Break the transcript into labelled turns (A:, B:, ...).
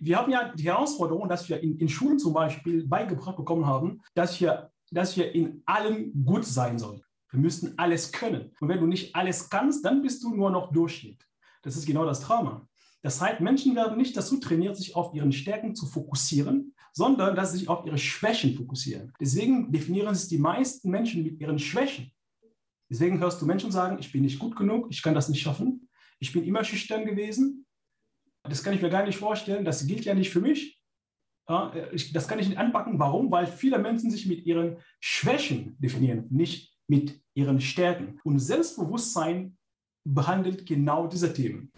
A: wir haben ja die Herausforderung, dass wir in, in Schulen zum Beispiel beigebracht bekommen haben, dass wir, dass wir in allem gut sein sollen. Wir müssen alles können. Und wenn du nicht alles kannst, dann bist du nur noch Durchschnitt. Das ist genau das Trauma. Das heißt, Menschen werden nicht dazu trainiert, sich auf ihren Stärken zu fokussieren, sondern dass sie sich auf ihre Schwächen fokussieren. Deswegen definieren sich die meisten Menschen mit ihren Schwächen. Deswegen hörst du Menschen sagen, ich bin nicht gut genug, ich kann das nicht schaffen, ich bin immer schüchtern gewesen. Das kann ich mir gar nicht vorstellen, das gilt ja nicht für mich. das kann ich nicht anpacken. Warum? Weil viele Menschen sich mit ihren Schwächen definieren, nicht mit ihren Stärken. Und Selbstbewusstsein behandelt genau diese Themen.